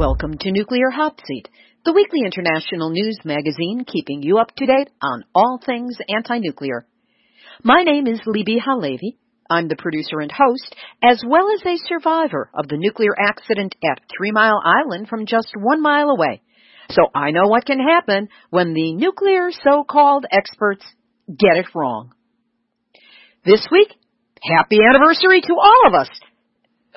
Welcome to Nuclear Hot Seat, the weekly international news magazine keeping you up to date on all things anti-nuclear. My name is Libbe HaLevy. I'm the producer and host, as well as a survivor of the nuclear accident at Three Mile Island from just one mile away. So I know what can happen when the nuclear so-called experts get it wrong. This week, happy anniversary to all of us.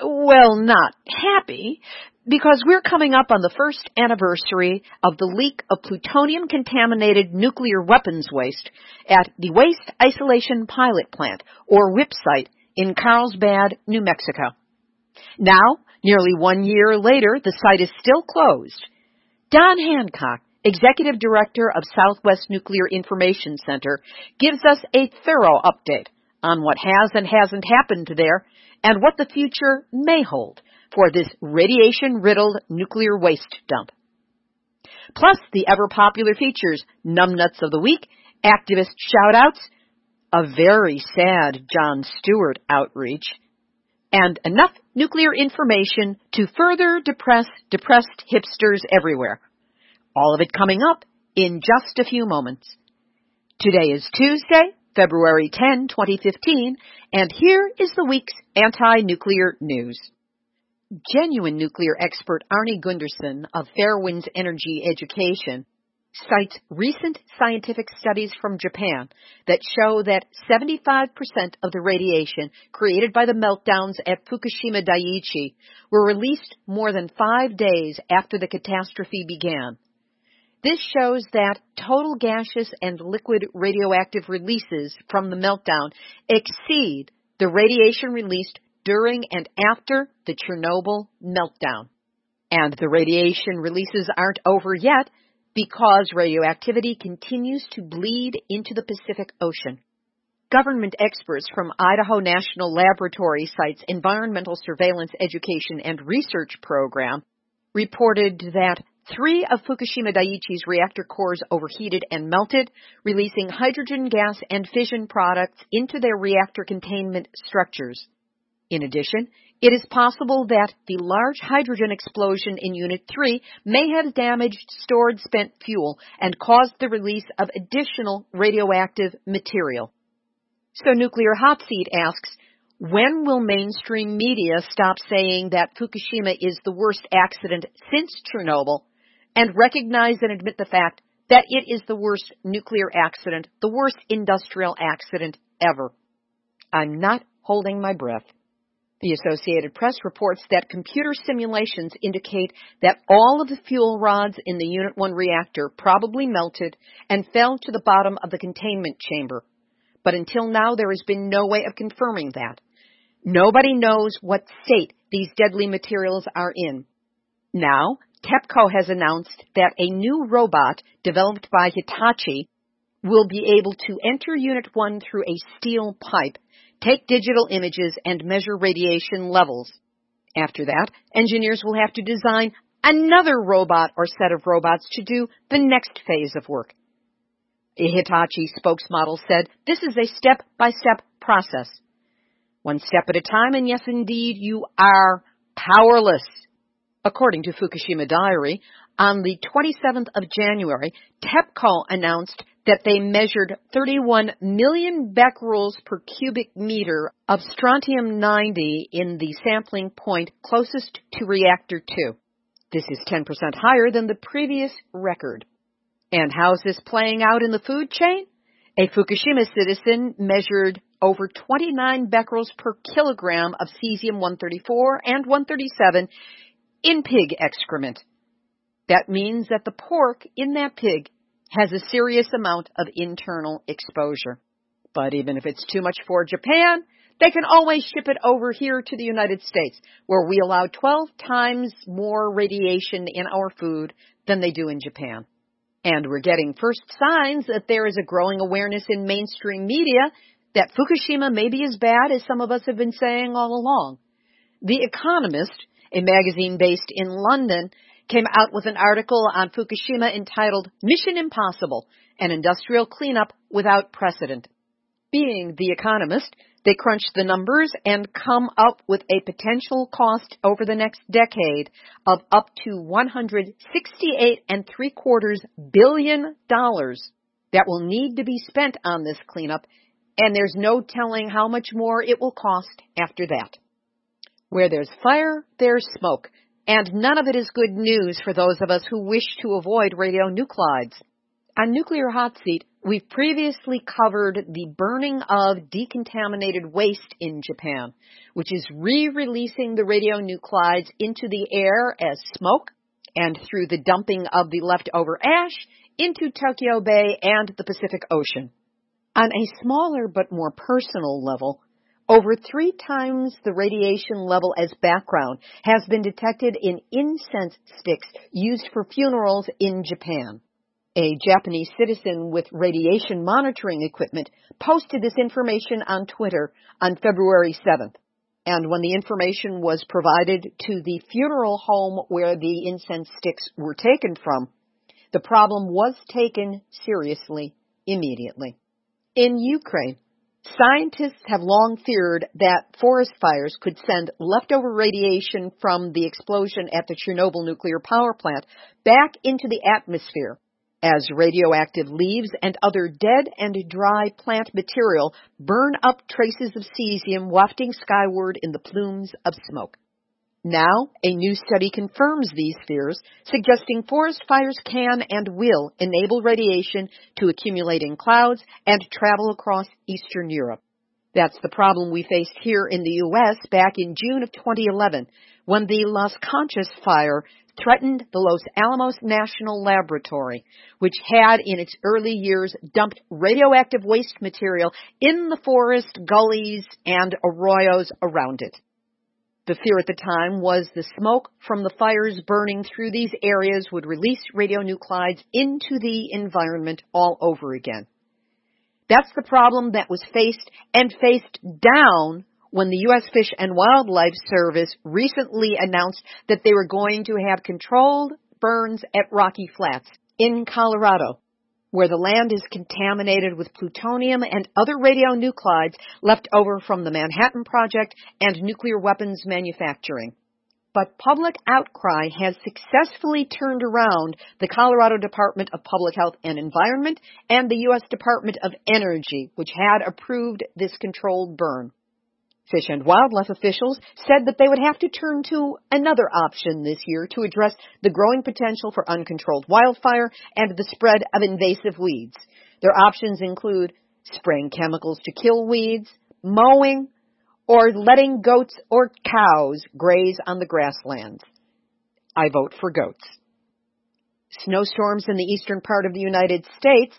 Well, not happy, because we're coming up on the first anniversary of the leak of plutonium contaminated nuclear weapons waste at the Waste Isolation Pilot Plant, or WIPP site, in Carlsbad, New Mexico. Now, nearly one year later, the site is still closed. Don Hancock, Executive Director of Southwest Nuclear Information Center, gives us a thorough update on what has and hasn't happened there and what the future may hold for this radiation riddled nuclear waste dump. Plus the ever popular features, numbnuts of the week, activist shoutouts, a very sad Jon Stewart outreach, and enough nuclear information to further depress depressed hipsters everywhere. All of it coming up in just a few moments. Today is Tuesday, February 10, 2015, and here is the week's anti-nuclear news. Genuine nuclear expert Arnie Gundersen of Fairewinds Energy Education cites recent scientific studies from Japan that show that 75% of the radiation created by the meltdowns at Fukushima Daiichi were released more than five days after the catastrophe began. This shows that total gaseous and liquid radioactive releases from the meltdown exceed the radiation released during and after the Chernobyl meltdown. And the radiation releases aren't over yet because radioactivity continues to bleed into the Pacific Ocean. Government experts from Idaho National Laboratory Site's Environmental Surveillance Education and Research Program reported that three of Fukushima Daiichi's reactor cores overheated and melted, releasing hydrogen gas and fission products into their reactor containment structures. In addition, it is possible that the large hydrogen explosion in Unit 3 may have damaged stored spent fuel and caused the release of additional radioactive material. So Nuclear Hot Seat asks, when will mainstream media stop saying that Fukushima is the worst accident since Chernobyl and recognize and admit the fact that it is the worst nuclear accident, the worst industrial accident ever? I'm not holding my breath. The Associated Press reports that computer simulations indicate that all of the fuel rods in the Unit 1 reactor probably melted and fell to the bottom of the containment chamber. But until now, there has been no way of confirming that. Nobody knows what state these deadly materials are in. Now, TEPCO has announced that a new robot developed by Hitachi will be able to enter Unit 1 through a steel pipe take digital images and measure radiation levels. After that, engineers will have to design another robot or set of robots to do the next phase of work. A Hitachi spokesmodel said, this is a step-by-step process. One step at a time, and yes indeed, you are powerless. According to Fukushima Diary, on the 27th of January, TEPCO announced that they measured 31 million becquerels per cubic meter of strontium 90 in the sampling point closest to reactor 2. This is 10% higher than the previous record. And how's this playing out in the food chain? A Fukushima citizen measured over 29 becquerels per kilogram of cesium-134 and 137 in pig excrement. That means that the pork in that pig has a serious amount of internal exposure. But even if it's too much for Japan, they can always ship it over here to the United States, where we allow 12 times more radiation in our food than they do in Japan. And we're getting first signs that there is a growing awareness in mainstream media that Fukushima may be as bad as some of us have been saying all along. The Economist, a magazine based in London, came out with an article on Fukushima entitled Mission Impossible, an industrial cleanup without precedent. Being The Economist, they crunched the numbers and come up with a potential cost over the next decade of up to 168 and three quarters billion dollars that will need to be spent on this cleanup, and there's no telling how much more it will cost after that. Where there's fire, there's smoke, and none of it is good news for those of us who wish to avoid radionuclides. On Nuclear Hot Seat, we've previously covered the burning of decontaminated waste in Japan, which is re-releasing the radionuclides into the air as smoke and through the dumping of the leftover ash into Tokyo Bay and the Pacific Ocean. On a smaller but more personal level, over three times the radiation level as background has been detected in incense sticks used for funerals in Japan. A Japanese citizen with radiation monitoring equipment posted this information on Twitter on February 7th. And when the information was provided to the funeral home where the incense sticks were taken from, the problem was taken seriously immediately. In Ukraine, Scientists have long feared that forest fires could send leftover radiation from the explosion at the Chernobyl nuclear power plant back into the atmosphere as radioactive leaves and other dead and dry plant material burn up traces of cesium wafting skyward in the plumes of smoke. Now, a new study confirms these fears, suggesting forest fires can and will enable radiation to accumulate in clouds and travel across eastern Europe. That's the problem we faced here in the U.S. back in June of 2011 when the Las Conchas fire threatened the Los Alamos National Laboratory, which had in its early years dumped radioactive waste material in the forest, gullies, and arroyos around it. The fear at the time was the smoke from the fires burning through these areas would release radionuclides into the environment all over again. That's the problem that was faced and faced down when the U.S. Fish and Wildlife Service recently announced that they were going to have controlled burns at Rocky Flats in Colorado where the land is contaminated with plutonium and other radionuclides left over from the Manhattan Project and nuclear weapons manufacturing. But public outcry has successfully turned around the Colorado Department of Public Health and Environment and the U.S. Department of Energy, which had approved this controlled burn. Fish and wildlife officials said that they would have to turn to another option this year to address the growing potential for uncontrolled wildfire and the spread of invasive weeds. Their options include spraying chemicals to kill weeds, mowing, or letting goats or cows graze on the grasslands. I vote for goats. Snowstorms in the eastern part of the United States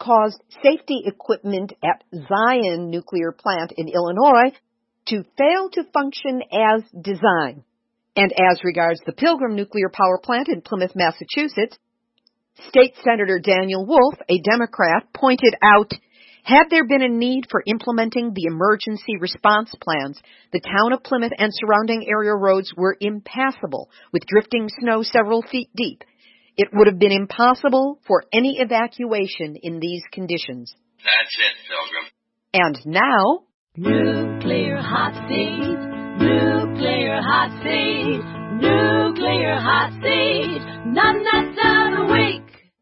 caused safety equipment at Zion nuclear plant in Illinois to fail to function as designed. And as regards the Pilgrim nuclear power plant in Plymouth, Massachusetts, State Senator Daniel Wolf, a Democrat, pointed out had there been a need for implementing the emergency response plans, the town of Plymouth and surrounding area roads were impassable with drifting snow several feet deep. It would have been impossible for any evacuation in these conditions. That's it, Pilgrim. And now, Nuclear hot seat, nuclear hot seat, nuclear hot seat, none that's out a week.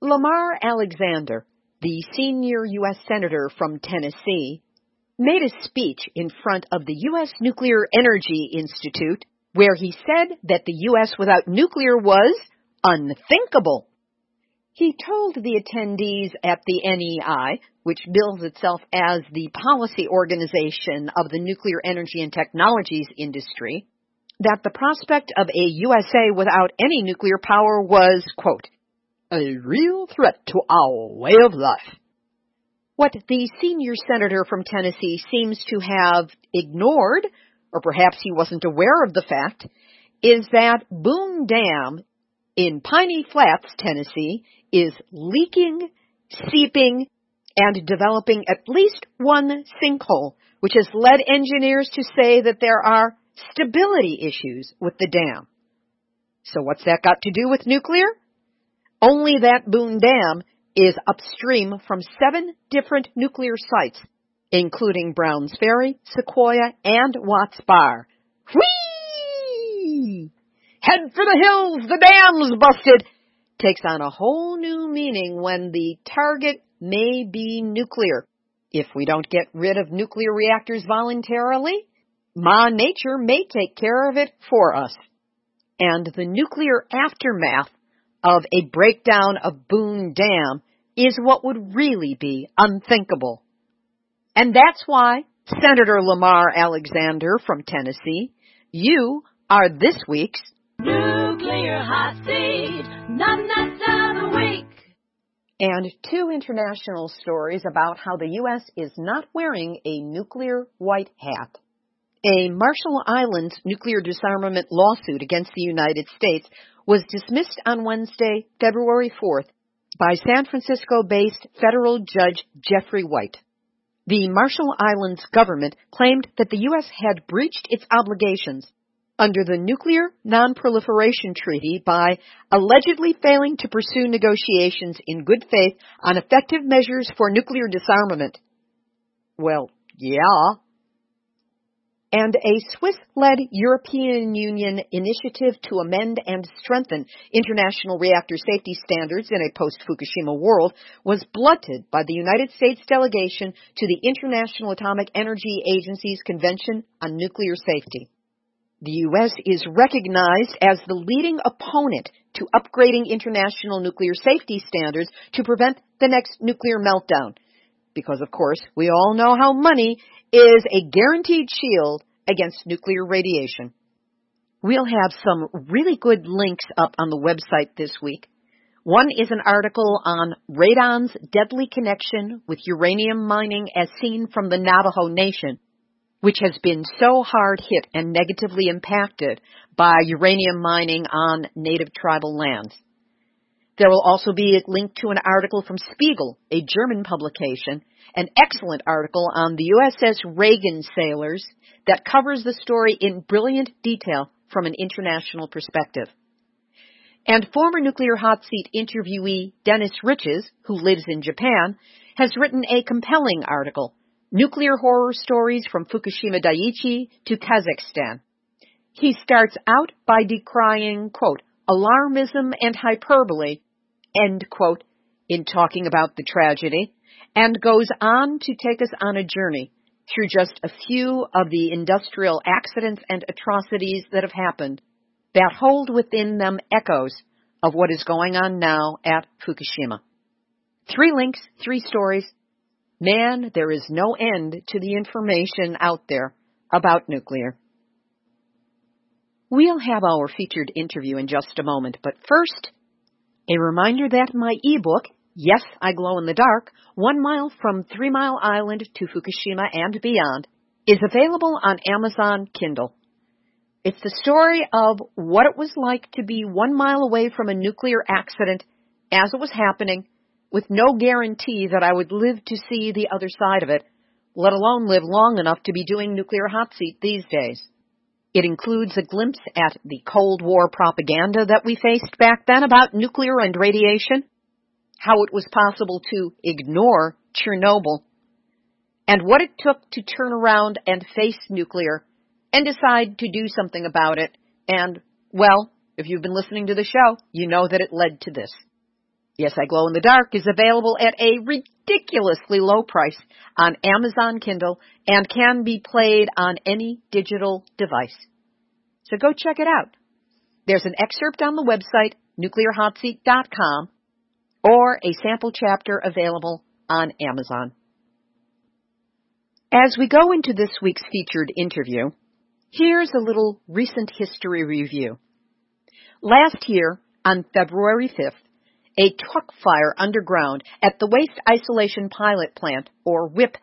Lamar Alexander, the senior U.S. Senator from Tennessee, made a speech in front of the U.S. Nuclear Energy Institute where he said that the U.S. without nuclear was unthinkable. He told the attendees at the NEI, which bills itself as the policy organization of the nuclear energy and technologies industry, that the prospect of a USA without any nuclear power was, quote, a real threat to our way of life. What the senior senator from Tennessee seems to have ignored, or perhaps he wasn't aware of the fact, is that Boone Dam in Piney Flats, Tennessee, is leaking, seeping, and developing at least one sinkhole, which has led engineers to say that there are stability issues with the dam. So what's that got to do with nuclear? Only that Boone Dam is upstream from seven different nuclear sites, including Browns Ferry, Sequoyah, and Watts Bar. Whee! Head for the hills, the dam's busted! Takes on a whole new meaning when the target may be nuclear. If we don't get rid of nuclear reactors voluntarily, Ma Nature may take care of it for us. And the nuclear aftermath of a breakdown of Boone Dam is what would really be unthinkable. And that's why, Senator Lamar Alexander from Tennessee, you are this week's Nuclear Hot Seat. And two international stories about how the U.S. is not wearing a nuclear white hat. A Marshall Islands nuclear disarmament lawsuit against the United States was dismissed on Wednesday, February 4th, by San Francisco based federal judge Jeffrey White. The Marshall Islands government claimed that the U.S. had breached its obligations under the Nuclear Non-Proliferation Treaty by allegedly failing to pursue negotiations in good faith on effective measures for nuclear disarmament. Well, yeah, and a Swiss-led European Union initiative to amend and strengthen international reactor safety standards in a post-Fukushima world was blunted by the United States delegation to the International Atomic Energy Agency's Convention on Nuclear Safety. The U.S. is recognized as the leading opponent to upgrading international nuclear safety standards to prevent the next nuclear meltdown. Because of course, we all know how money is a guaranteed shield against nuclear radiation. We'll have some really good links up on the website this week. One is an article on radon's deadly connection with uranium mining as seen from the Navajo Nation, which has been so hard hit and negatively impacted by uranium mining on native tribal lands. There will also be a link to an article from Spiegel, a German publication, an excellent article on the USS Reagan sailors that covers the story in brilliant detail from an international perspective. And former nuclear hot seat interviewee Dennis Riches, who lives in Japan, has written a compelling article, Nuclear Horror Stories from Fukushima Daiichi to Kazakhstan. He starts out by decrying, quote, alarmism and hyperbole, end quote, in talking about the tragedy, and goes on to take us on a journey through just a few of the industrial accidents and atrocities that have happened that hold within them echoes of what is going on now at Fukushima. Three links, three stories. Man, there is no end to the information out there about nuclear. We'll have our featured interview in just a moment, but first, a reminder that my ebook, Yes, I Glow in the Dark, One Mile from Three Mile Island to Fukushima and Beyond, is available on Amazon Kindle. It's the story of what it was like to be one mile away from a nuclear accident as it was happening, with no guarantee that I would live to see the other side of it, let alone live long enough to be doing nuclear hot seat these days. It includes a glimpse at the Cold War propaganda that we faced back then about nuclear and radiation, how it was possible to ignore Chernobyl, and what it took to turn around and face nuclear and decide to do something about it. And, well, if you've been listening to the show, you know that it led to this. Yes, I Glow in the Dark is available at a ridiculously low price on Amazon Kindle and can be played on any digital device. So go check it out. There's an excerpt on the website, nuclearhotseat.com, or a sample chapter available on Amazon. As we go into this week's featured interview, here's a little recent history review. Last year, on February 5th, a truck fire underground at the Waste Isolation Pilot Plant, or WIPP,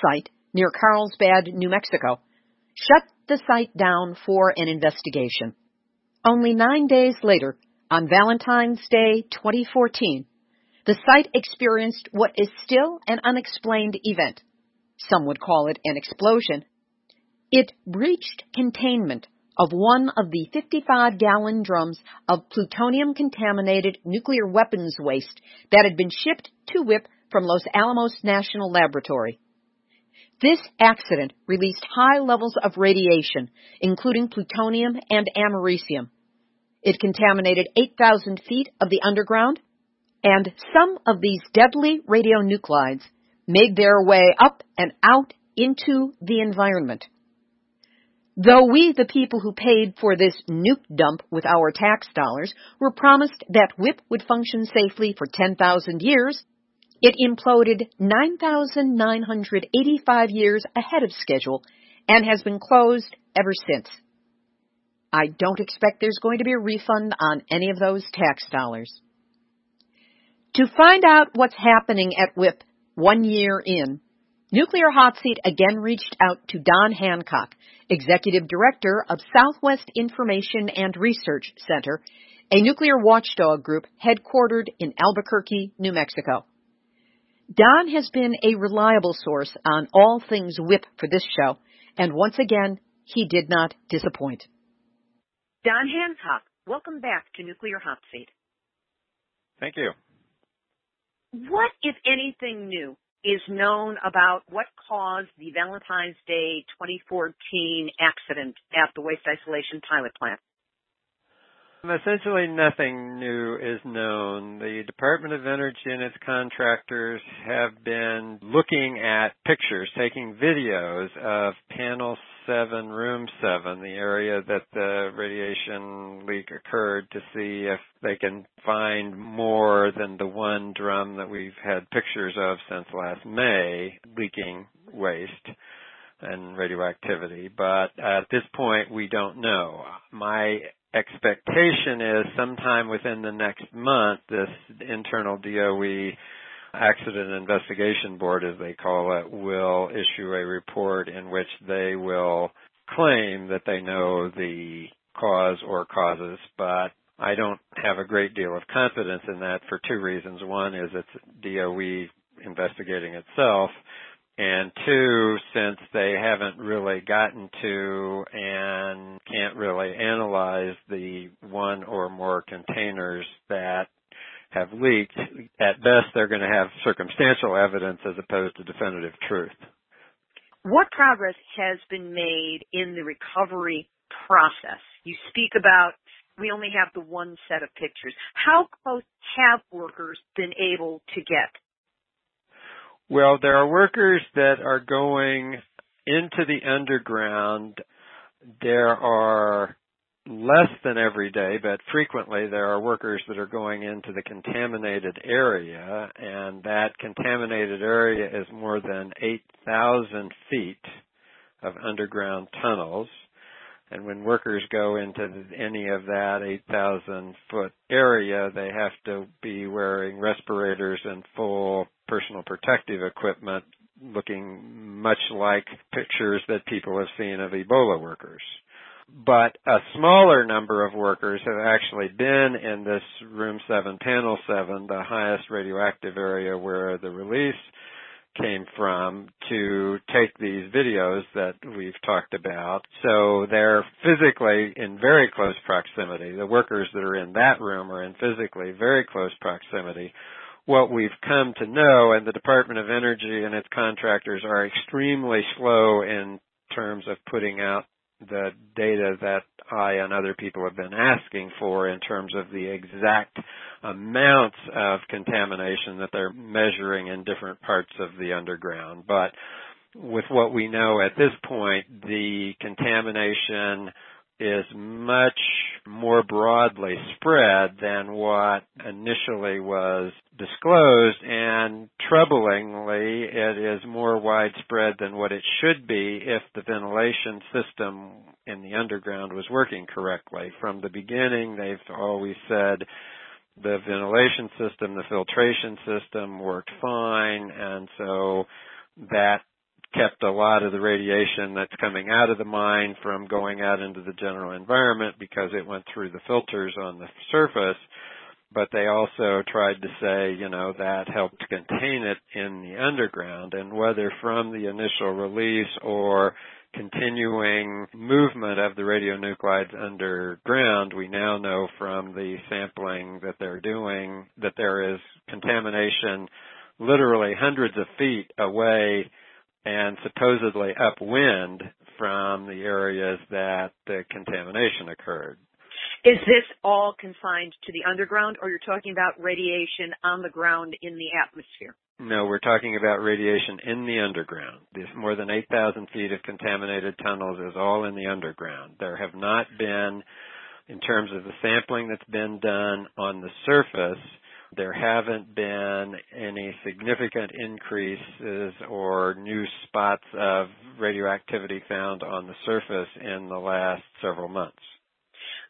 site near Carlsbad, New Mexico, shut the site down for an investigation. Only nine days later, on Valentine's Day 2014, the site experienced what is still an unexplained event. Some would call it an explosion. It breached containment of one of the 55 gallon drums of plutonium contaminated nuclear weapons waste that had been shipped to WIPP from Los Alamos National Laboratory. This accident released high levels of radiation, including plutonium and americium. It contaminated 8,000 feet of the underground, and some of these deadly radionuclides made their way up and out into the environment. Though we, the people who paid for this nuke dump with our tax dollars, were promised that WIPP would function safely for 10,000 years, it imploded 9,985 years ahead of schedule and has been closed ever since. I don't expect there's going to be a refund on any of those tax dollars. To find out what's happening at WIPP one year in, Nuclear Hot Seat again reached out to Don Hancock, Executive Director of Southwest Information and Research Center, a nuclear watchdog group headquartered in Albuquerque, New Mexico. Don has been a reliable source on all things WIPP for this show, and once again, he did not disappoint. Don Hancock, welcome back to Nuclear Hot Seat. Thank you. What, if anything new, is known about what caused the Valentine's Day 2014 accident at the waste isolation pilot plant? Um, essentially nothing new is known. The Department of Energy and its contractors have been looking at pictures, taking videos of panel 7, room 7, the area that the radiation leak occurred to see if they can find more than the one drum that we've had pictures of since last May leaking waste and radioactivity. But at this point, we don't know. My expectation is sometime within the next month, this internal DOE accident investigation board, as they call it, will issue a report in which they will claim that they know the cause or causes, but I don't have a great deal of confidence in that for two reasons. One is it's DOE investigating itself, and two, since they haven't really gotten to and can't really analyze the one or more containers that have leaked, at best they're going to have circumstantial evidence as opposed to definitive truth. What progress has been made in the recovery process? You speak about we only have the one set of pictures. How close have workers been able to get? Well, there are workers that are going into the underground. There are less than every day, but frequently there are workers that are going into the contaminated area, and that contaminated area is more than 8,000 feet of underground tunnels. And when workers go into any of that 8,000 foot area, they have to be wearing respirators and full personal protective equipment looking much like pictures that people have seen of Ebola workers. But a smaller number of workers have actually been in this room 7, panel 7, the highest radioactive area where the release came from to take these videos that we've talked about. So they're physically in very close proximity. The workers that are in that room are in physically very close proximity. What we've come to know, and the Department of Energy and its contractors are extremely slow in terms of putting out the data that I and other people have been asking for in terms of the exact amounts of contamination that they're measuring in different parts of the underground. But with what we know at this point, the contamination is much more broadly spread than what initially was disclosed and troublingly it is more widespread than what it should be if the ventilation system in the underground was working correctly. From the beginning they've always said the ventilation system, the filtration system worked fine, and so that kept a lot of the radiation that's coming out of the mine from going out into the general environment because it went through the filters on the surface. But they also tried to say, you know, that helped contain it in the underground and whether from the initial release or continuing movement of the radionuclides underground, we now know from the sampling that they're doing that there is contamination literally hundreds of feet away and supposedly upwind from the areas that the contamination occurred. Is this all confined to the underground or you're talking about radiation on the ground in the atmosphere? No, we're talking about radiation in the underground. This more than 8,000 feet of contaminated tunnels is all in the underground. There have not been, in terms of the sampling that's been done on the surface, there haven't been any significant increases or new spots of radioactivity found on the surface in the last several months.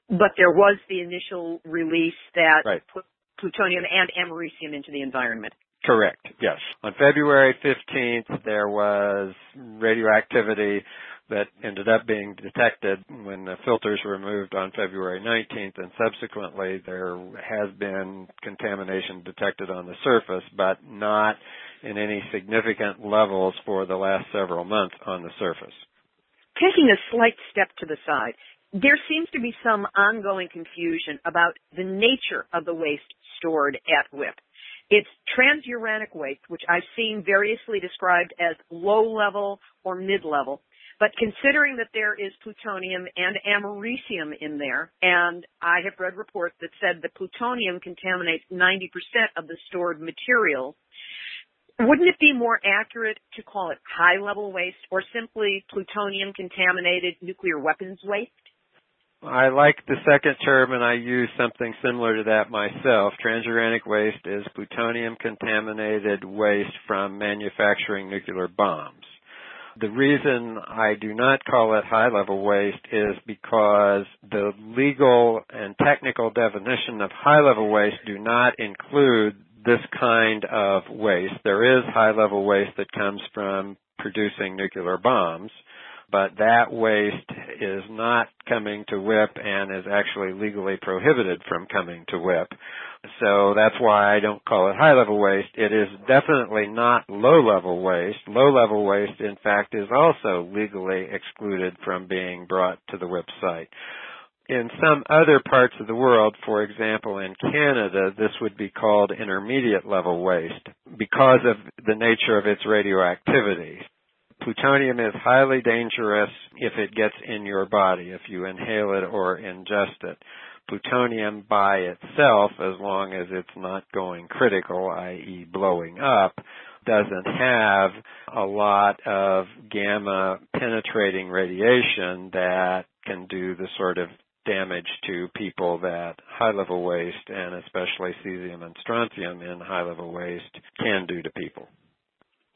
But there was the initial release that right. put plutonium and americium into the environment. Correct, yes. On February 15th, there was radioactivity that ended up being detected when the filters were removed on February 19th, and subsequently there has been contamination detected on the surface, but not in any significant levels for the last several months on the surface. Taking a slight step to the side, there seems to be some ongoing confusion about the nature of the waste stored at WIPP. It's transuranic waste, which I've seen variously described as low level or mid level, but considering that there is plutonium and americium in there, and I have read reports that said that plutonium contaminates 90% of the stored material, wouldn't it be more accurate to call it high level waste or simply plutonium contaminated nuclear weapons waste? I like the second term and I use something similar to that myself. Transuranic waste is plutonium contaminated waste from manufacturing nuclear bombs. The reason I do not call it high level waste is because the legal and technical definition of high level waste do not include this kind of waste. There is high level waste that comes from producing nuclear bombs, but that waste is not coming to WIPP and is actually legally prohibited from coming to WIPP. So that's why I don't call it high level waste. It is definitely not low level waste. Low level waste, in fact, is also legally excluded from being brought to the WIPP site. In some other parts of the world, for example in Canada, this would be called intermediate level waste because of the nature of its radioactivity. Plutonium is highly dangerous if it gets in your body, if you inhale it or ingest it plutonium by itself, as long as it's not going critical, i.e. blowing up, doesn't have a lot of gamma penetrating radiation that can do the sort of damage to people that high level waste and especially cesium and strontium in high level waste can do to people.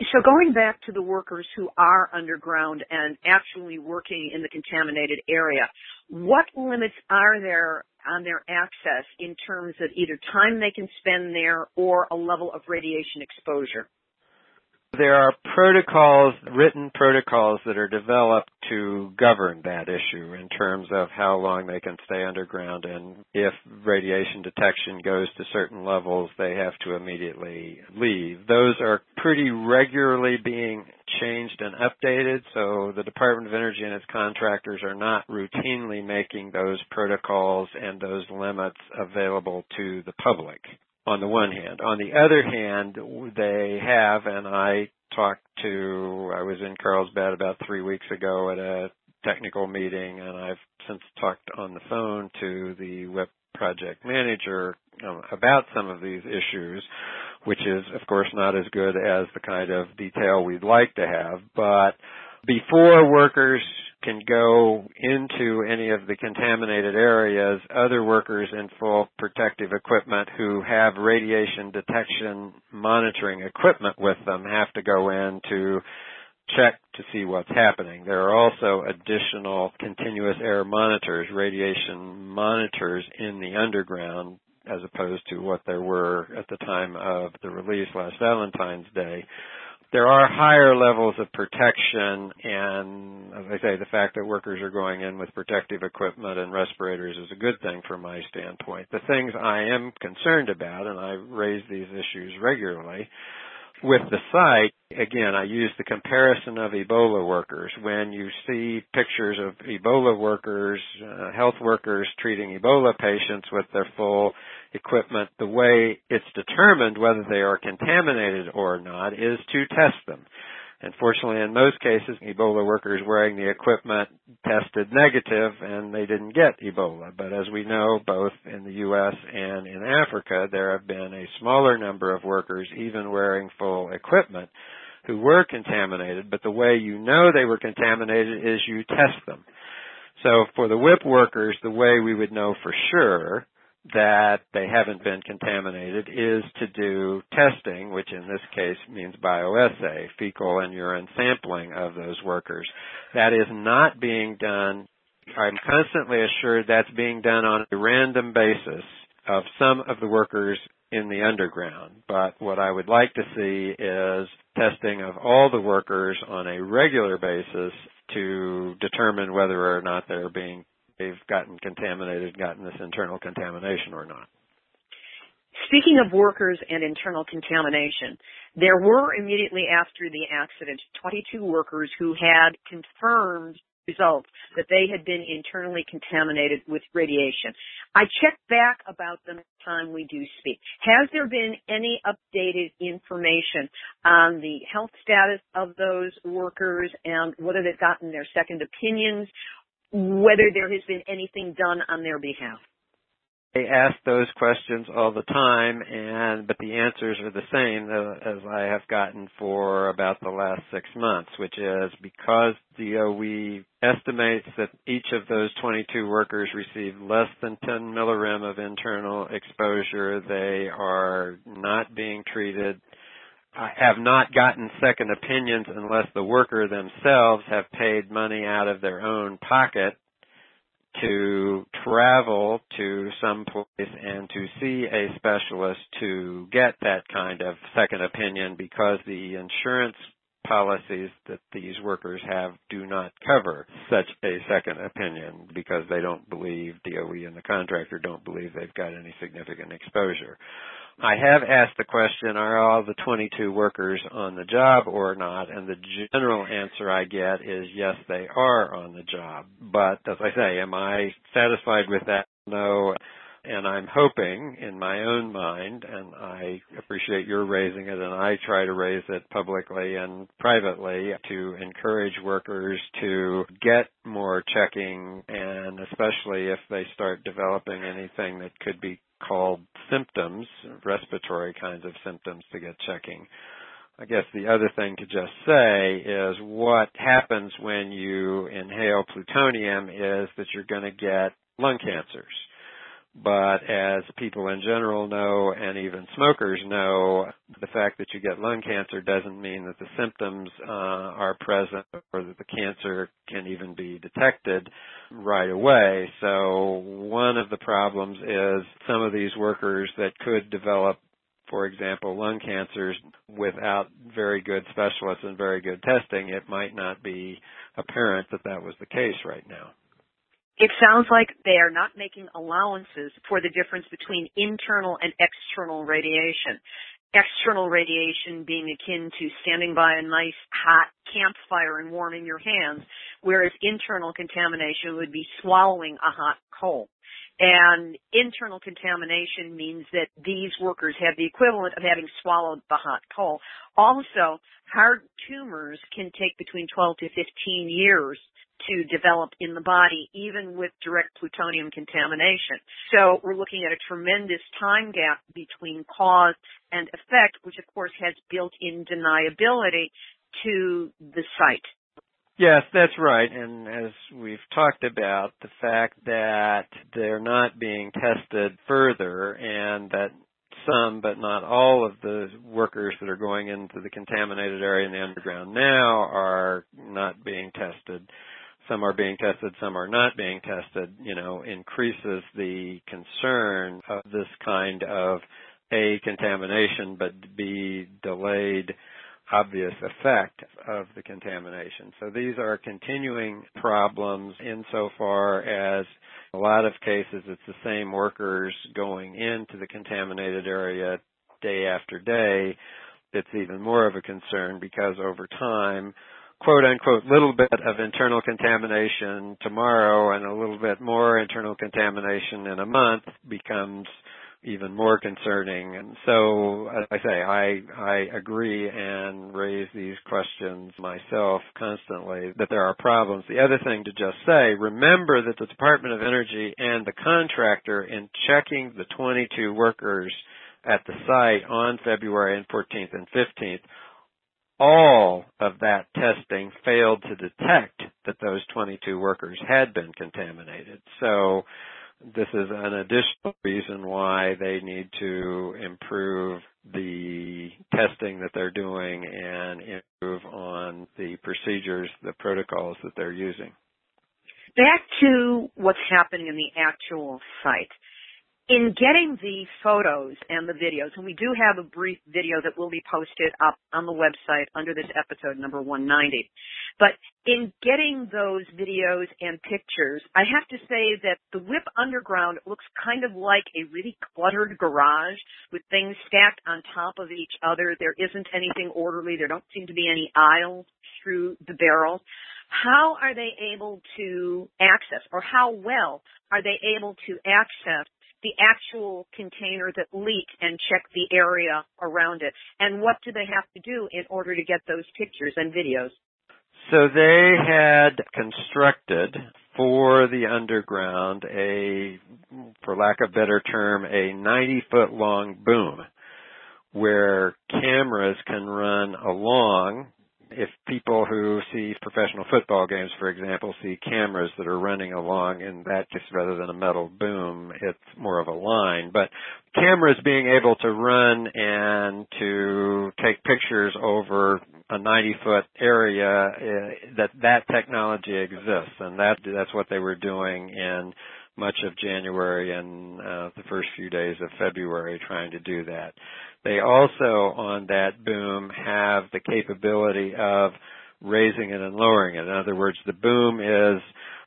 So going back to the workers who are underground and actually working in the contaminated area, what limits are there on their access in terms of either time they can spend there or a level of radiation exposure? There are protocols, written protocols that are developed to govern that issue in terms of how long they can stay underground and if radiation detection goes to certain levels, they have to immediately leave. Those are pretty regularly being changed and updated, so the Department of Energy and its contractors are not routinely making those protocols and those limits available to the public on the one hand. On the other hand, they have, and I talked to, I was in Carlsbad about three weeks ago at a technical meeting, and I've since talked on the phone to the WIPP project manager um, about some of these issues, which is, of course, not as good as the kind of detail we'd like to have, but before workers can go into any of the contaminated areas, other workers in full protective equipment who have radiation detection monitoring equipment with them have to go in to check to see what's happening. There are also additional continuous air monitors, radiation monitors in the underground as opposed to what there were at the time of the release last Valentine's Day. There are higher levels of protection and as I say, the fact that workers are going in with protective equipment and respirators is a good thing from my standpoint. The things I am concerned about, and I raise these issues regularly, with the site, again, I use the comparison of Ebola workers. When you see pictures of Ebola workers, uh, health workers treating Ebola patients with their full equipment, the way it's determined whether they are contaminated or not is to test them. Unfortunately, in most cases, Ebola workers wearing the equipment tested negative and they didn't get Ebola. But as we know, both in the U.S. and in Africa, there have been a smaller number of workers even wearing full equipment who were contaminated, but the way you know they were contaminated is you test them. So for the WIPP workers, the way we would know for sure that they haven't been contaminated is to do testing, which in this case means bioassay, fecal and urine sampling of those workers. That is not being done. I'm constantly assured that's being done on a random basis of some of the workers in the underground. But what I would like to see is testing of all the workers on a regular basis to determine whether or not they're being they've gotten contaminated, gotten this internal contamination or not. Speaking of workers and internal contamination, there were immediately after the accident 22 workers who had confirmed results that they had been internally contaminated with radiation. I checked back about them time we do speak. Has there been any updated information on the health status of those workers and whether they've gotten their second opinions whether there has been anything done on their behalf. They ask those questions all the time, and but the answers are the same as I have gotten for about the last six months, which is because DOE estimates that each of those 22 workers received less than 10 millirem of internal exposure. They are not being treated have not gotten second opinions unless the worker themselves have paid money out of their own pocket to travel to some place and to see a specialist to get that kind of second opinion because the insurance policies that these workers have do not cover such a second opinion because they don't believe DOE and the contractor don't believe they've got any significant exposure. I have asked the question, are all the 22 workers on the job or not? And the general answer I get is yes, they are on the job. But as I say, am I satisfied with that? No. And I'm hoping in my own mind, and I appreciate your raising it, and I try to raise it publicly and privately to encourage workers to get more checking, and especially if they start developing anything that could be called symptoms, respiratory kinds of symptoms to get checking. I guess the other thing to just say is what happens when you inhale plutonium is that you're going to get lung cancers. But as people in general know and even smokers know, the fact that you get lung cancer doesn't mean that the symptoms uh, are present or that the cancer can even be detected right away. So one of the problems is some of these workers that could develop for example, lung cancers without very good specialists and very good testing, it might not be apparent that that was the case right now. It sounds like they are not making allowances for the difference between internal and external radiation. External radiation being akin to standing by a nice hot campfire and warming your hands, whereas internal contamination would be swallowing a hot coal. And internal contamination means that these workers have the equivalent of having swallowed the hot coal. Also, hard tumors can take between 12 to 15 years to develop in the body, even with direct plutonium contamination. So we're looking at a tremendous time gap between cause and effect, which of course has built-in deniability to the site. Yes, that's right. And as we've talked about, the fact that they're not being tested further and that some, but not all of the workers that are going into the contaminated area in the underground now are not being tested some are being tested, some are not being tested, you know, increases the concern of this kind of A, contamination, but B, delayed obvious effect of the contamination. So these are continuing problems insofar as a lot of cases it's the same workers going into the contaminated area day after day. It's even more of a concern because over time quote unquote little bit of internal contamination tomorrow and a little bit more internal contamination in a month becomes even more concerning. And so, as I say, I, I agree and raise these questions myself constantly that there are problems. The other thing to just say, remember that the Department of Energy and the contractor in checking the 22 workers at the site on February 14th and 15th all of that testing failed to detect that those 22 workers had been contaminated. So this is an additional reason why they need to improve the testing that they're doing and improve on the procedures, the protocols that they're using. Back to what's happening in the actual site in getting the photos and the videos, and we do have a brief video that will be posted up on the website under this episode number 190. But in getting those videos and pictures, I have to say that the WIPP Underground looks kind of like a really cluttered garage with things stacked on top of each other. There isn't anything orderly. There don't seem to be any aisles through the barrels. How are they able to access, or how well are they able to access the actual container that leaked and check the area around it? And what do they have to do in order to get those pictures and videos? So they had constructed for the underground a, for lack of better term, a 90 foot long boom where cameras can run along if people who see professional football games, for example, see cameras that are running along and that just rather than a metal boom, it's more of a line. But cameras being able to run and to take pictures over a 90 foot area, uh, that that technology exists, and that that's what they were doing in much of January and uh, the first few days of February trying to do that. They also on that boom have the capability of raising it and lowering it. In other words, the boom is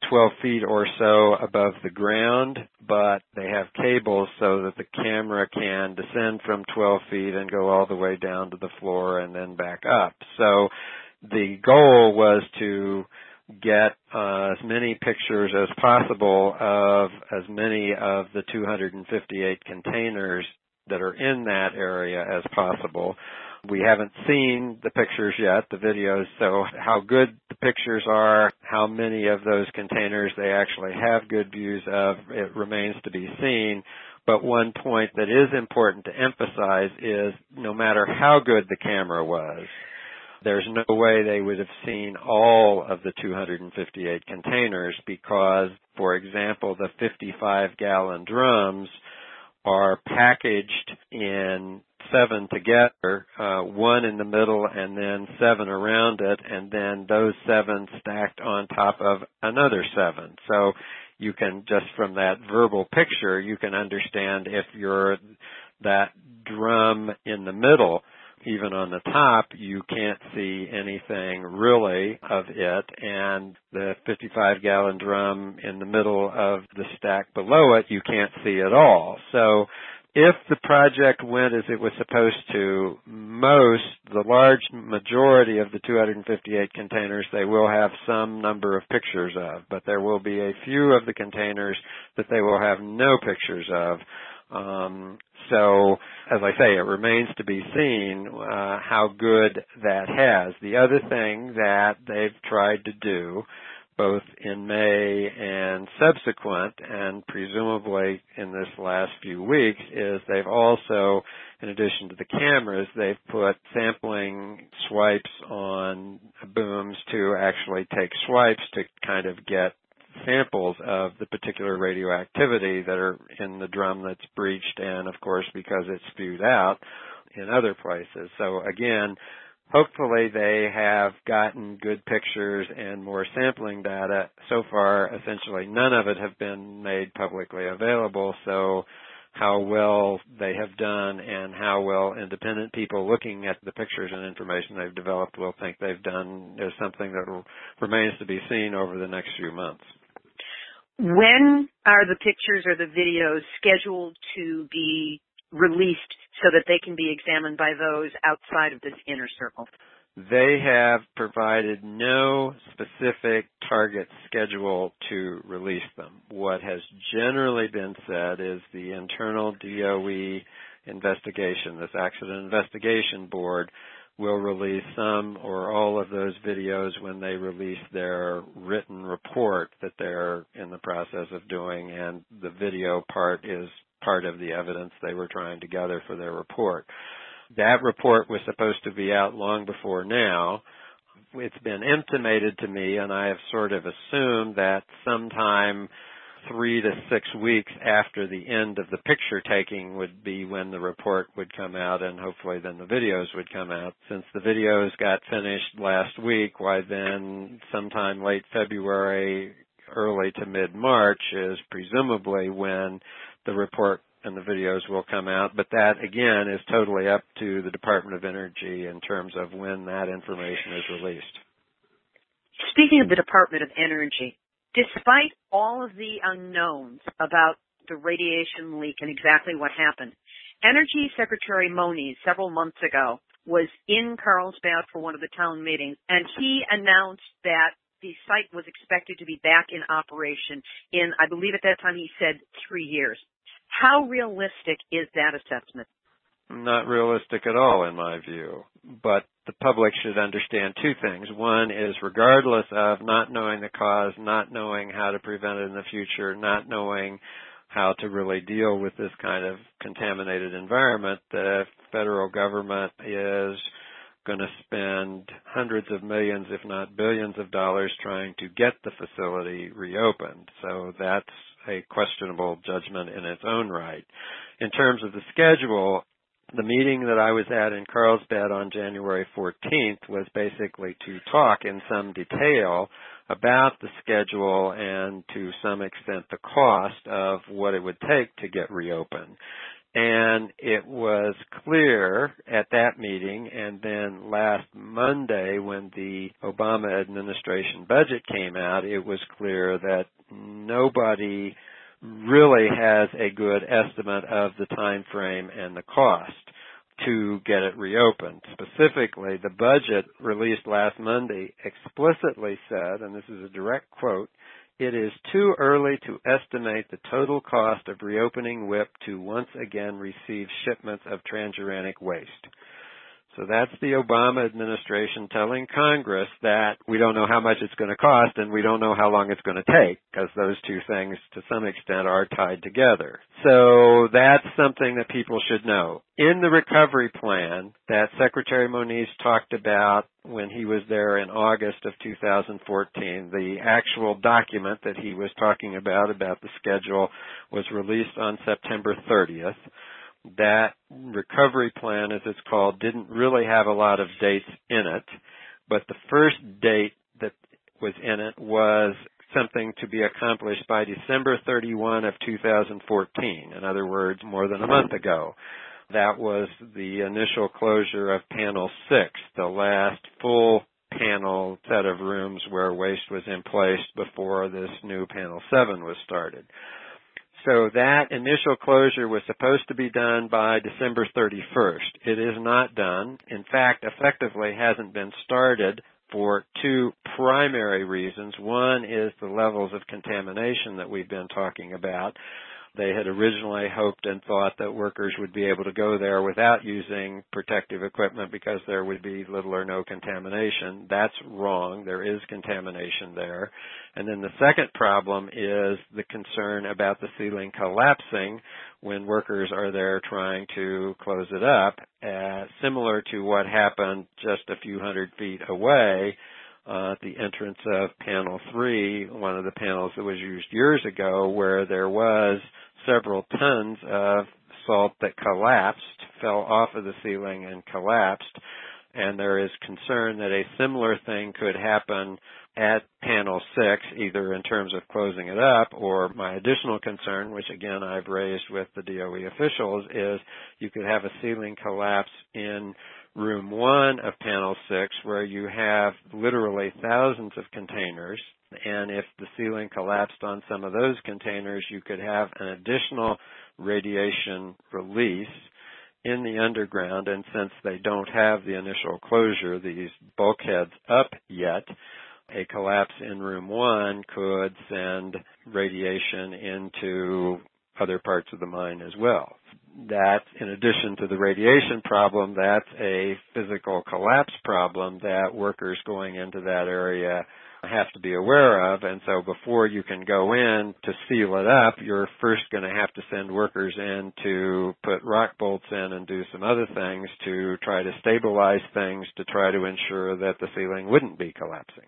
12 feet or so above the ground, but they have cables so that the camera can descend from 12 feet and go all the way down to the floor and then back up. So the goal was to get uh, as many pictures as possible of as many of the 258 containers that are in that area as possible. We haven't seen the pictures yet, the videos, so how good the pictures are, how many of those containers they actually have good views of, it remains to be seen. But one point that is important to emphasize is no matter how good the camera was, there's no way they would have seen all of the 258 containers because, for example, the 55 gallon drums are packaged in seven together, uh, one in the middle and then seven around it, and then those seven stacked on top of another seven. So you can just from that verbal picture, you can understand if you're that drum in the middle even on the top, you can't see anything really of it, and the 55 gallon drum in the middle of the stack below it, you can't see at all. So, if the project went as it was supposed to, most, the large majority of the 258 containers, they will have some number of pictures of, but there will be a few of the containers that they will have no pictures of. Um, so, as I say, it remains to be seen uh, how good that has. The other thing that they've tried to do, both in May and subsequent, and presumably in this last few weeks, is they've also, in addition to the cameras, they've put sampling swipes on booms to actually take swipes to kind of get samples of the particular radioactivity that are in the drum that's breached and of course because it's spewed out in other places. So again, hopefully they have gotten good pictures and more sampling data. So far, essentially none of it have been made publicly available, so how well they have done and how well independent people looking at the pictures and information they've developed will think they've done is something that remains to be seen over the next few months. When are the pictures or the videos scheduled to be released so that they can be examined by those outside of this inner circle? They have provided no specific target schedule to release them. What has generally been said is the internal DOE investigation, this accident investigation board, will release some or all of those videos when they release their written report that they're in the process of doing and the video part is part of the evidence they were trying to gather for their report. That report was supposed to be out long before now. It's been intimated to me, and I have sort of assumed that sometime three to six weeks after the end of the picture taking would be when the report would come out and hopefully then the videos would come out. Since the videos got finished last week, why then sometime late February, early to mid March is presumably when the report and the videos will come out. But that again is totally up to the Department of Energy in terms of when that information is released. Speaking of the Department of Energy, despite all of the unknowns about the radiation leak and exactly what happened, Energy Secretary Moniz several months ago was in Carlsbad for one of the town meetings and he announced that the site was expected to be back in operation in, I believe at that time he said three years. How realistic is that assessment? Not realistic at all, in my view. But the public should understand two things. One is regardless of not knowing the cause, not knowing how to prevent it in the future, not knowing how to really deal with this kind of contaminated environment, the federal government is going to spend hundreds of millions, if not billions of dollars trying to get the facility reopened. So that's a questionable judgment in its own right. In terms of the schedule, the meeting that I was at in Carlsbad on January 14th was basically to talk in some detail about the schedule and to some extent the cost of what it would take to get reopened. And it was clear at that meeting and then last Monday when the Obama administration budget came out, it was clear that nobody really has a good estimate of the time frame and the cost to get it reopened. Specifically, the budget released last Monday explicitly said, and this is a direct quote, it is too early to estimate the total cost of reopening WIPP to once again receive shipments of transuranic waste. So that's the Obama administration telling Congress that we don't know how much it's going to cost and we don't know how long it's going to take because those two things to some extent are tied together. So that's something that people should know. In the recovery plan that Secretary Moniz talked about when he was there in August of 2014, the actual document that he was talking about about the schedule was released on September 30th that recovery plan, as it's called, didn't really have a lot of dates in it, but the first date that was in it was something to be accomplished by December 31 of 2014. In other words, more than a month ago. That was the initial closure of panel 6, the last full panel set of rooms where waste was in place before this new panel 7 was started. So that initial closure was supposed to be done by December 31st. It is not done. In fact, effectively hasn't been started for two primary reasons. One is the levels of contamination that we've been talking about. They had originally hoped and thought that workers would be able to go there without using protective equipment because there would be little or no contamination. That's wrong. There is contamination there. And then the second problem is the concern about the ceiling collapsing when workers are there trying to close it up, uh, similar to what happened just a few hundred feet away uh, the entrance of panel three, one of the panels that was used years ago, where there was several tons of salt that collapsed, fell off of the ceiling and collapsed. and there is concern that a similar thing could happen at panel six, either in terms of closing it up or my additional concern, which again I've raised with the DOE officials, is you could have a ceiling collapse in room one of panel six where you have literally thousands of containers. And if the ceiling collapsed on some of those containers you could have an additional radiation release in the underground. And since they don't have the initial closure, these bulkheads up yet, a collapse in room one could send radiation into other parts of the mine as well. That, in addition to the radiation problem, that's a physical collapse problem that workers going into that area have to be aware of. And so before you can go in to seal it up, you're first going to have to send workers in to put rock bolts in and do some other things to try to stabilize things to try to ensure that the ceiling wouldn't be collapsing.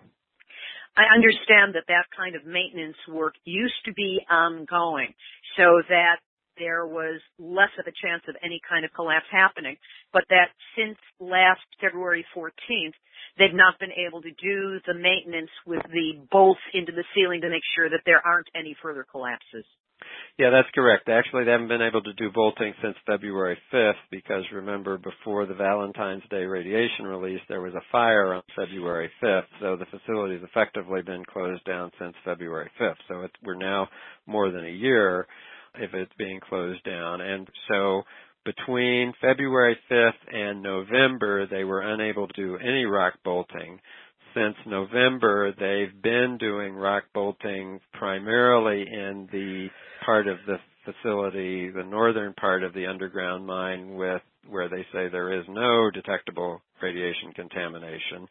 I understand that that kind of maintenance work used to be ongoing so that there was less of a chance of any kind of collapse happening, but that since last February 14th, they've not been able to do the maintenance with the bolts into the ceiling to make sure that there aren't any further collapses. Yeah, that's correct. Actually, they haven't been able to do bolting since February 5th because remember before the Valentine's Day radiation release, there was a fire on February 5th. So the facility's effectively been closed down since February 5th. So we're now more than a year if it's being closed down. And so between February 5th and November, they were unable to do any rock bolting. Since November, they've been doing rock bolting primarily in the part of the facility, the northern part of the underground mine with where they say there is no detectable radiation contamination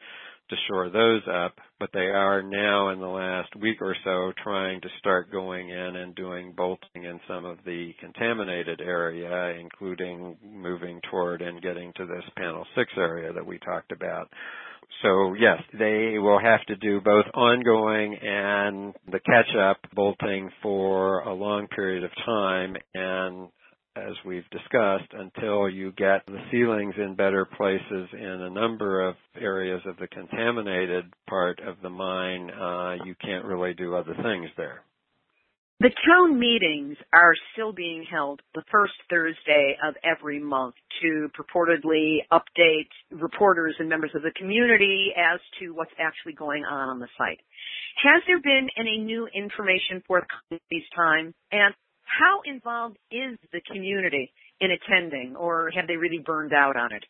to shore those up, but they are now in the last week or so trying to start going in and doing bolting in some of the contaminated area, including moving toward and getting to this panel six area that we talked about. So yes, they will have to do both ongoing and the catch up bolting for a long period of time and as we've discussed, until you get the ceilings in better places in a number of areas of the contaminated part of the mine, uh, you can't really do other things there. The town meetings are still being held the first Thursday of every month to purportedly update reporters and members of the community as to what's actually going on on the site. Has there been any new information forthcoming this time? And how involved is the community in attending, or have they really burned out on it?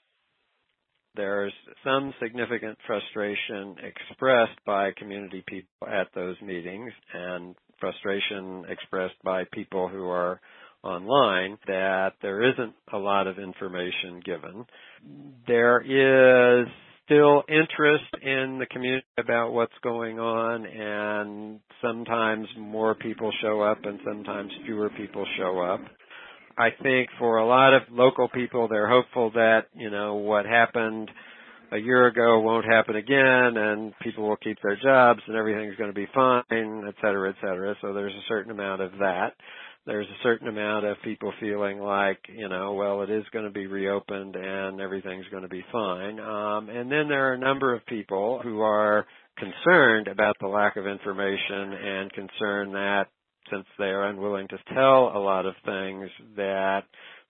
There's some significant frustration expressed by community people at those meetings and frustration expressed by people who are online that there isn't a lot of information given. There is still interest in the community about what's going on and sometimes more people show up and sometimes fewer people show up. I think for a lot of local people they're hopeful that, you know, what happened a year ago won't happen again and people will keep their jobs and everything's going to be fine, et cetera, et cetera. So there's a certain amount of that there's a certain amount of people feeling like, you know, well, it is going to be reopened and everything's going to be fine. Um, and then there are a number of people who are concerned about the lack of information and concerned that since they are unwilling to tell a lot of things that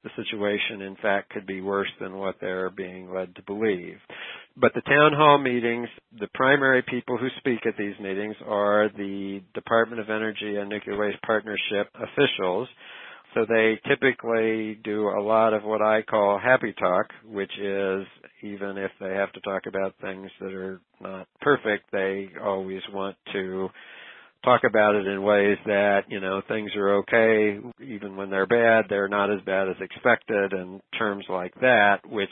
the situation in fact could be worse than what they're being led to believe. But the town hall meetings, the primary people who speak at these meetings are the Department of Energy and Nuclear Waste Partnership officials. So they typically do a lot of what I call happy talk, which is even if they have to talk about things that are not perfect, they always want to talk about it in ways that, you know, things are okay, even when they're bad, they're not as bad as expected and terms like that, which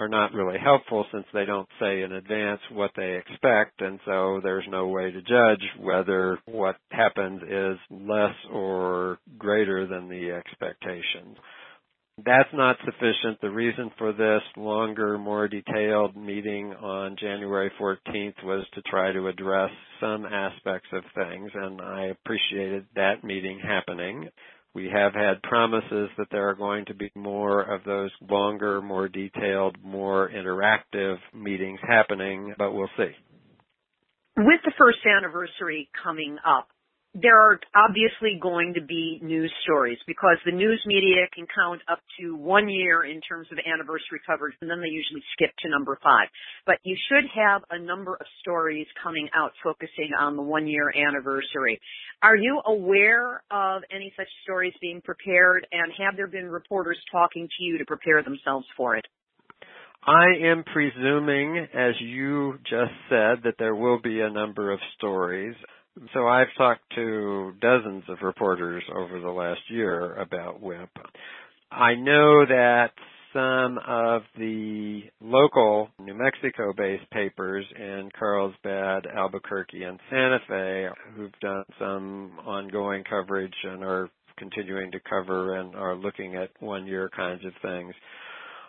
are not really helpful since they don't say in advance what they expect and so there's no way to judge whether what happens is less or greater than the expectations. That's not sufficient. The reason for this longer, more detailed meeting on January 14th was to try to address some aspects of things and I appreciated that meeting happening. We have had promises that there are going to be more of those longer, more detailed, more interactive meetings happening, but we'll see. With the first anniversary coming up, there are obviously going to be news stories because the news media can count up to one year in terms of anniversary coverage and then they usually skip to number five. But you should have a number of stories coming out focusing on the one year anniversary. Are you aware of any such stories being prepared and have there been reporters talking to you to prepare themselves for it? I am presuming, as you just said, that there will be a number of stories. So I've talked to dozens of reporters over the last year about WIPP. I know that some of the local New Mexico based papers in Carlsbad, Albuquerque, and Santa Fe who've done some ongoing coverage and are continuing to cover and are looking at one year kinds of things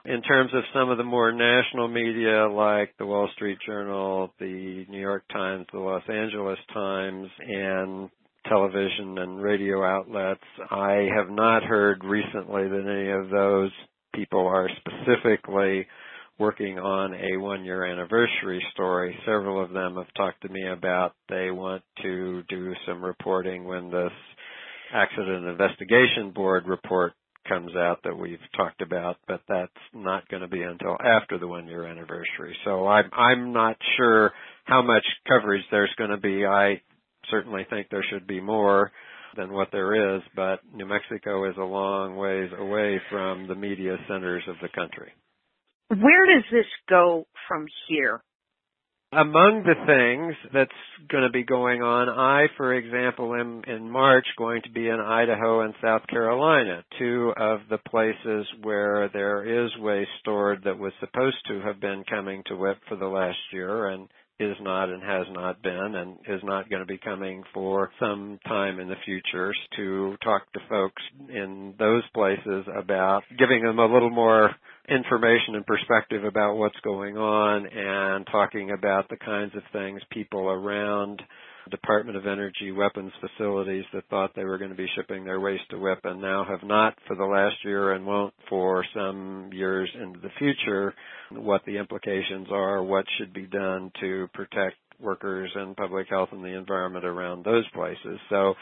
in terms of some of the more national media like the Wall Street Journal, the New York Times, the Los Angeles Times, and television and radio outlets, I have not heard recently that any of those people are specifically working on a one year anniversary story. Several of them have talked to me about they want to do some reporting when this accident investigation board report comes out that we've talked about, but that's not going to be until after the one year anniversary. So I'm I'm not sure how much coverage there's going to be. I certainly think there should be more than what there is, but New Mexico is a long ways away from the media centers of the country. Where does this go from here? Among the things that's going to be going on, I, for example, am in March going to be in Idaho and South Carolina, two of the places where there is waste stored that was supposed to have been coming to WIPP for the last year and is not and has not been and is not going to be coming for some time in the future to talk to folks in those places about giving them a little more information and perspective about what's going on and talking about the kinds of things people around Department of Energy weapons facilities that thought they were going to be shipping their waste to WIPP and now have not for the last year and won't for some years into the future, what the implications are, what should be done to protect workers and public health and the environment around those places. So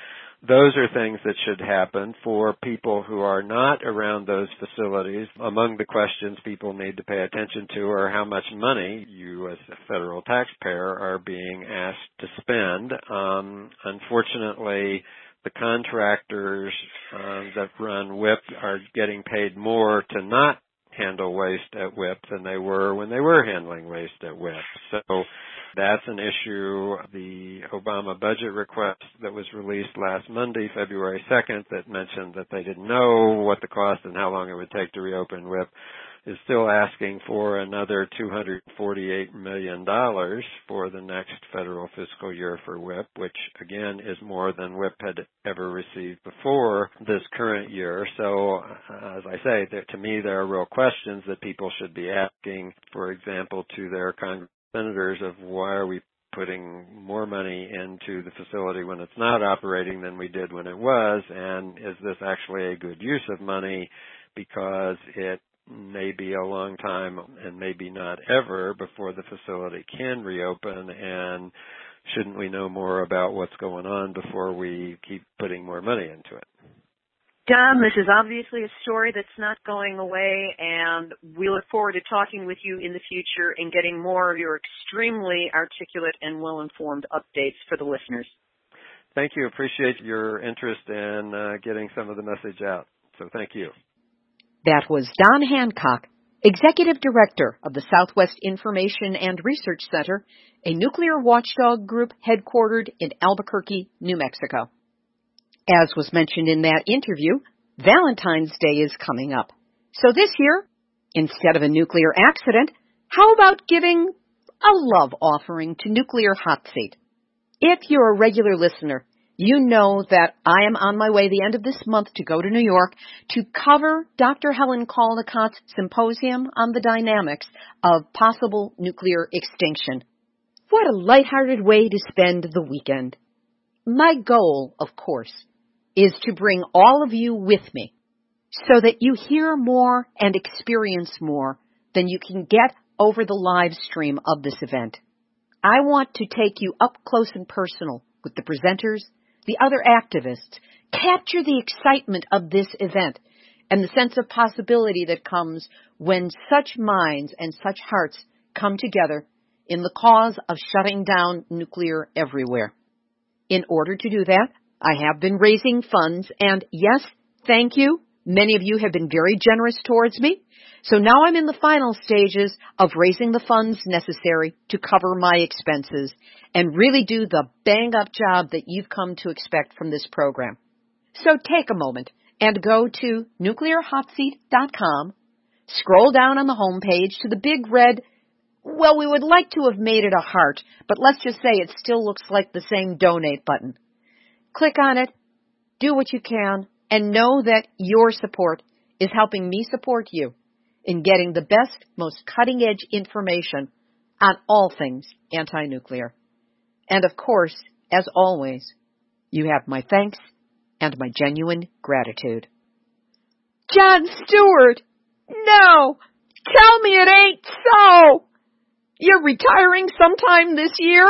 those are things that should happen for people who are not around those facilities. Among the questions people need to pay attention to are how much money you as a federal taxpayer are being asked to spend. Um, unfortunately, the contractors uh, that run WIPP are getting paid more to not handle waste at WIPP than they were when they were handling waste at WIPP. So that's an issue. The Obama budget request that was released last Monday, February 2nd, that mentioned that they didn't know what the cost and how long it would take to reopen WIPP is still asking for another $248 million for the next federal fiscal year for WIPP, which again is more than WIPP had ever received before this current year. So, uh, as I say, there, to me, there are real questions that people should be asking, for example, to their Congress senators of why are we putting more money into the facility when it's not operating than we did when it was and is this actually a good use of money because it may be a long time and maybe not ever before the facility can reopen and shouldn't we know more about what's going on before we keep putting more money into it Don, this is obviously a story that's not going away, and we look forward to talking with you in the future and getting more of your extremely articulate and well informed updates for the listeners. Thank you. Appreciate your interest in uh, getting some of the message out. So thank you. That was Don Hancock, Executive Director of the Southwest Information and Research Center, a nuclear watchdog group headquartered in Albuquerque, New Mexico. As was mentioned in that interview, Valentine's Day is coming up. So this year, instead of a nuclear accident, how about giving a love offering to Nuclear Hot Seat? If you're a regular listener, you know that I am on my way the end of this month to go to New York to cover Dr. Helen Caldicott's symposium on the dynamics of possible nuclear extinction. What a lighthearted way to spend the weekend. My goal, of course, is to bring all of you with me so that you hear more and experience more than you can get over the live stream of this event. I want to take you up close and personal with the presenters, the other activists, capture the excitement of this event and the sense of possibility that comes when such minds and such hearts come together in the cause of shutting down nuclear everywhere. In order to do that, I have been raising funds and yes, thank you. Many of you have been very generous towards me. So now I'm in the final stages of raising the funds necessary to cover my expenses and really do the bang up job that you've come to expect from this program. So take a moment and go to nuclearhotseat.com, scroll down on the home page to the big red, well, we would like to have made it a heart, but let's just say it still looks like the same donate button. Click on it, do what you can, and know that your support is helping me support you in getting the best, most cutting edge information on all things anti-nuclear. And of course, as always, you have my thanks and my genuine gratitude. Jon Stewart! No! Tell me it ain't so! You're retiring sometime this year?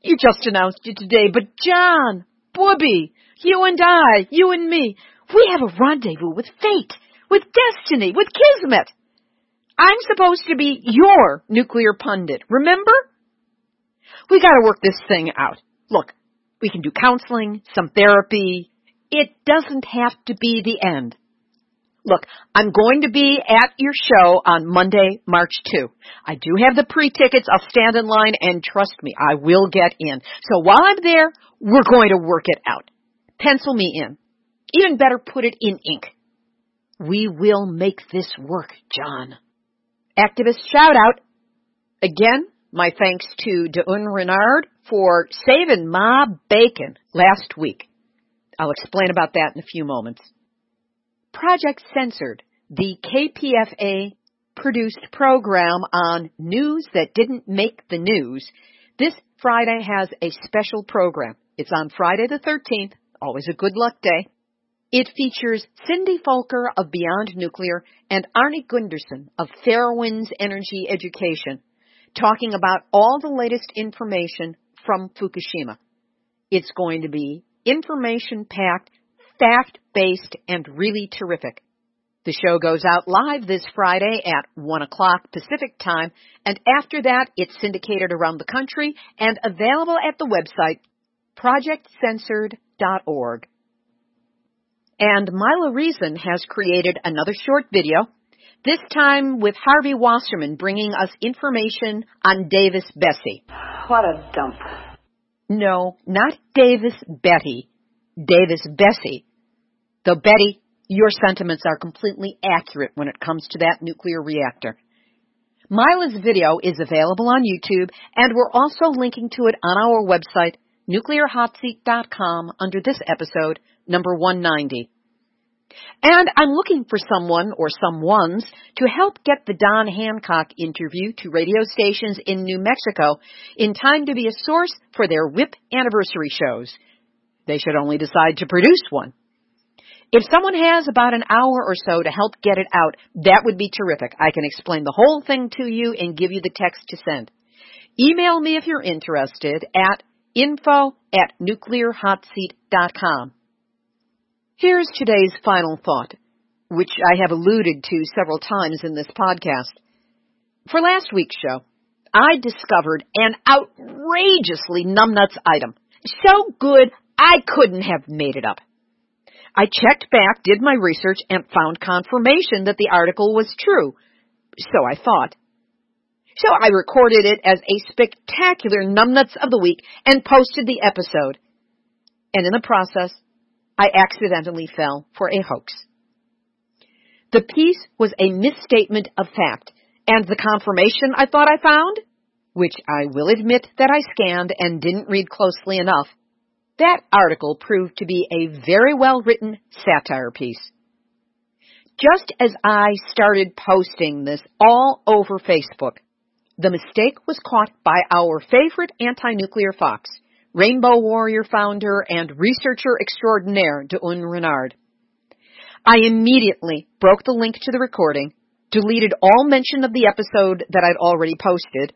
You just announced it today, but Jon, Booby, you and I, you and me, we have a rendezvous with fate, with destiny, with kismet. I'm supposed to be your nuclear pundit, remember? We gotta work this thing out. Look, we can do counseling, some therapy, it doesn't have to be the end. Look, I'm going to be at your show on Monday, March 2. I do have the pre-tickets. I'll stand in line and trust me, I will get in. So while I'm there, we're going to work it out. Pencil me in. Even better, put it in ink. We will make this work, Jon. Activist shout out. Again, my thanks to Deun Renard for saving my bacon last week. I'll explain about that in a few moments. Project Censored, the KPFA produced program on news that didn't make the news, this Friday has a special program. It's on Friday the 13th, always a good luck day. It features Cindy Folker of Beyond Nuclear and Arnie Gundersen of Fairewinds Energy Education talking about all the latest information from Fukushima. It's going to be information packed, fact based, and really terrific. The show goes out live this Friday at 1 o'clock Pacific time, and after that, it's syndicated around the country and available at the website projectcensored.org. And Mila Reason has created another short video, this time with Harvey Wasserman bringing us information on Davis-Besse. What a dump. No, not Davis Betty. Davis-Besse. Though Betty, your sentiments are completely accurate when it comes to that nuclear reactor. Mila's video is available on YouTube, and we're also linking to it on our website, nuclearhotseat.com, under this episode, number 190. And I'm looking for someone or someones to help get the Don Hancock interview to radio stations in New Mexico in time to be a source for their WIPP anniversary shows. They should only decide to produce one. If someone has about an hour or so to help get it out, that would be terrific. I can explain the whole thing to you and give you the text to send. Email me if you're interested at info at nuclearhotseat.com. Here's today's final thought, which I have alluded to several times in this podcast. For last week's show, I discovered an outrageously numbnuts item. So good, I couldn't have made it up. I checked back, did my research, and found confirmation that the article was true. So I thought. So I recorded it as a spectacular numbnuts of the week and posted the episode. And in the process, I accidentally fell for a hoax. The piece was a misstatement of fact, and the confirmation I thought I found, which I will admit that I scanned and didn't read closely enough, that article proved to be a very well written satire piece. Just as I started posting this all over Facebook, the mistake was caught by our favorite anti-nuclear fox, Rainbow Warrior founder and researcher extraordinaire D'Un Renard. I immediately broke the link to the recording, deleted all mention of the episode that I'd already posted,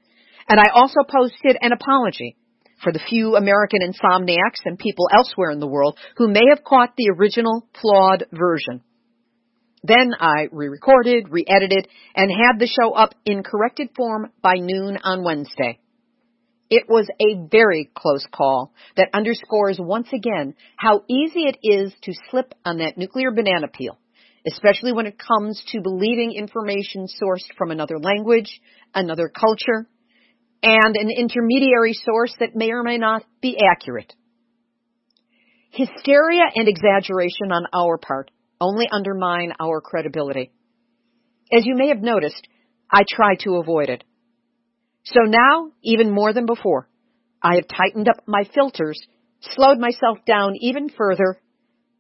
and I also posted an apology for the few American insomniacs and people elsewhere in the world who may have caught the original flawed version. Then I re-recorded, re-edited, and had the show up in corrected form by noon on Wednesday. It was a very close call that underscores once again how easy it is to slip on that nuclear banana peel, especially when it comes to believing information sourced from another language, another culture, and an intermediary source that may or may not be accurate. Hysteria and exaggeration on our part only undermine our credibility. As you may have noticed, I try to avoid it. So now, even more than before, I have tightened up my filters, slowed myself down even further,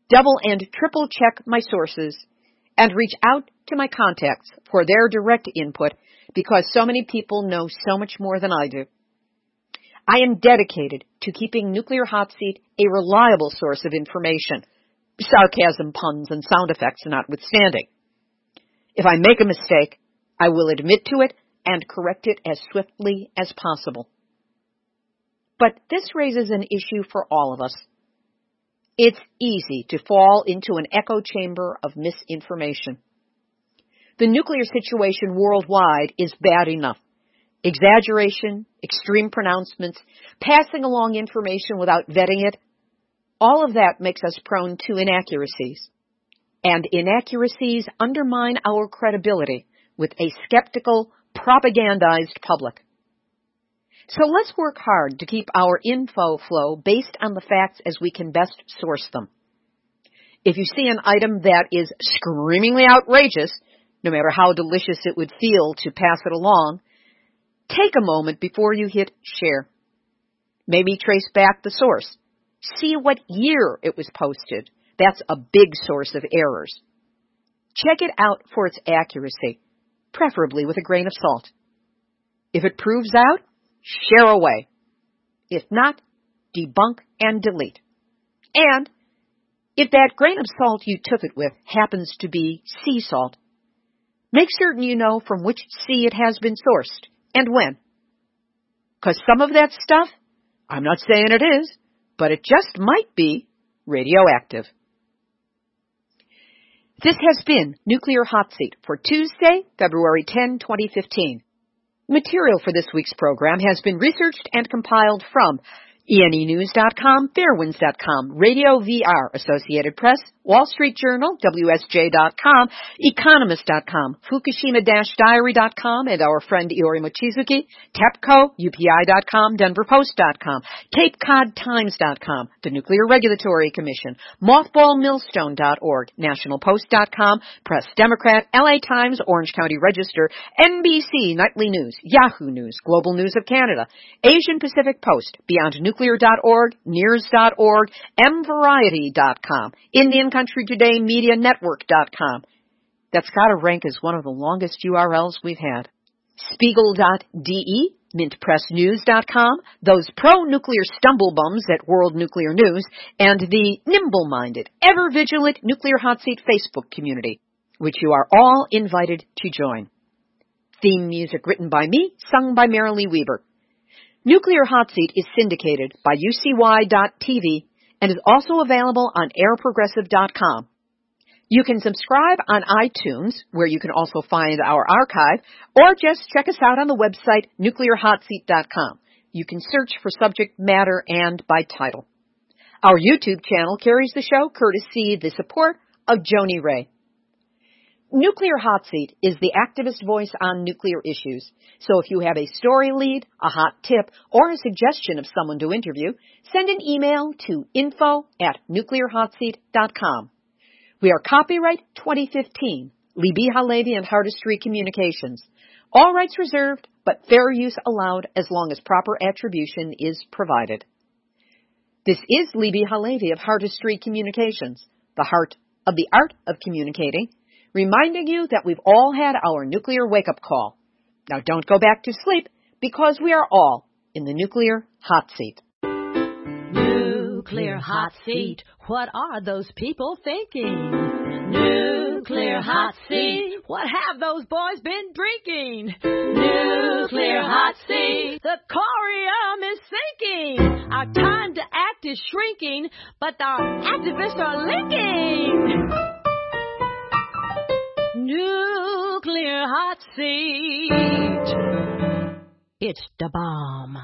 double and triple check my sources, and reach out to my contacts for their direct input because so many people know so much more than I do. I am dedicated to keeping Nuclear Hot Seat a reliable source of information, sarcasm, puns, and sound effects notwithstanding. If I make a mistake, I will admit to it and correct it as swiftly as possible. But this raises an issue for all of us. It's easy to fall into an echo chamber of misinformation. The nuclear situation worldwide is bad enough. Exaggeration, extreme pronouncements, passing along information without vetting it, all of that makes us prone to inaccuracies. And inaccuracies undermine our credibility with a skeptical, propagandized public. So let's work hard to keep our info flow based on the facts as we can best source them. If you see an item that is screamingly outrageous, no matter how delicious it would feel to pass it along, take a moment before you hit share. Maybe trace back the source. See what year it was posted. That's a big source of errors. Check it out for its accuracy, preferably with a grain of salt. If it proves out, share away. If not, debunk and delete. And if that grain of salt you took it with happens to be sea salt, Make certain you know from which sea it has been sourced and when. Because some of that stuff, I'm not saying it is, but it just might be radioactive. This has been Nuclear Hot Seat for Tuesday, February 10, 2015. Material for this week's program has been researched and compiled from ENEnews.com, Fairewinds.com, Radio VR, Associated Press, Wall Street Journal, WSJ.com, Economist.com, Fukushima-Diary.com, and our friend Iori Mochizuki, TEPCO, UPI.com, DenverPost.com, CapeCodTimes.com, the Nuclear Regulatory Commission, MothballMillstone.org, NationalPost.com, Press Democrat, LA Times, Orange County Register, NBC Nightly News, Yahoo News, Global News of Canada, Asian Pacific Post, BeyondNuclear.org, NEARS.org, MVariety.com, Indian Country Today Media Network.com. That's gotta rank as one of the longest URLs we've had. Spiegel.de, MintPressNews.com, those pro-nuclear stumblebums at World Nuclear News, and the nimble-minded, ever-vigilant Nuclear Hot Seat Facebook community, which you are all invited to join. Theme music written by me, sung by Marilee Weber. Nuclear Hot Seat is syndicated by UCY.tv and is also available on airprogressive.com. You can subscribe on iTunes, where you can also find our archive, or just check us out on the website nuclearhotseat.com. You can search for subject matter and by title. Our YouTube channel carries the show courtesy the support of Joni Ray. Nuclear Hot Seat is the activist voice on nuclear issues. So if you have a story lead, a hot tip, or a suggestion of someone to interview, send an email to info at nuclearhotseat.com. We are copyright 2015, Libbe HaLevy and Hardestry Communications. All rights reserved, but fair use allowed as long as proper attribution is provided. This is Libbe HaLevy of Hardestry Communications, the heart of the art of communicating reminding you that we've all had our nuclear wake up call. Now don't go back to sleep because we are all in the nuclear hot seat. Nuclear hot seat. What are those people thinking? Nuclear hot seat. What have those boys been drinking? Nuclear hot seat. The corium is sinking. Our time to act is shrinking, but our activists are linking. Nuclear hot seat. It's the bomb.